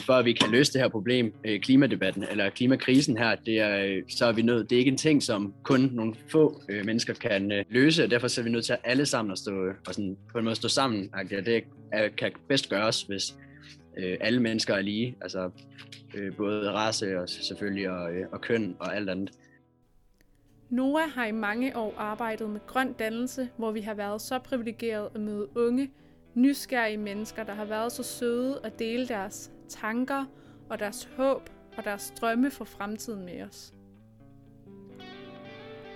for at vi kan løse det her problem, øh, klimadebatten eller klimakrisen her, det er, øh, så er vi nødt, det er ikke en ting, som kun nogle få øh, mennesker kan øh, løse, og derfor så er vi nødt til at alle sammen at stå, og sådan, på en måde stå sammen. Og det er, kan bedst gøres, hvis øh, alle mennesker er lige, altså øh, både race og selvfølgelig og, øh, og køn og alt andet. Noah har i mange år arbejdet med grøn dannelse, hvor vi har været så privilegeret at møde unge, nysgerrige mennesker, der har været så søde at dele deres tanker og deres håb og deres drømme for fremtiden med os.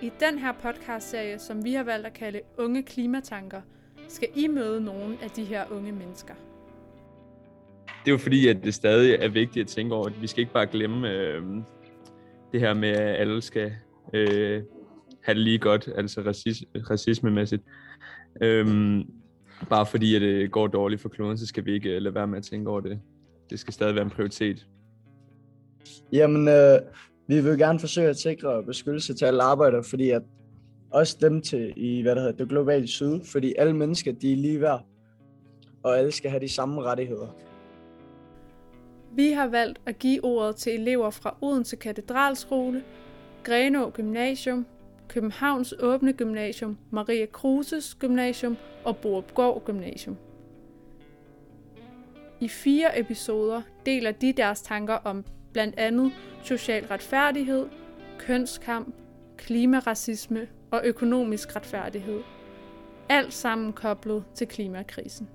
I den her podcastserie, som vi har valgt at kalde Unge Klimatanker, skal I møde nogle af de her unge mennesker. Det er jo fordi, at det stadig er vigtigt at tænke over, at vi skal ikke bare glemme øh, det her med, at alle skal øh, have det lige godt, altså racisme, racismemæssigt. Øh, bare fordi at det går dårligt for kloden, så skal vi ikke øh, lade være med at tænke over det. Det skal stadig være en prioritet. Jamen, øh, vi vil gerne forsøge at sikre beskyttelse til alle arbejdere, fordi at også dem til i, hvad der hedder, det globale syd, fordi alle mennesker, de er lige værd, og alle skal have de samme rettigheder. Vi har valgt at give ordet til elever fra Odense Katedralskole, Grenå Gymnasium, Københavns Åbne Gymnasium, Maria Kruses Gymnasium og Borupgård Gymnasium. I fire episoder deler de deres tanker om blandt andet social retfærdighed, kønskamp, klimaracisme og økonomisk retfærdighed. Alt sammen koblet til klimakrisen.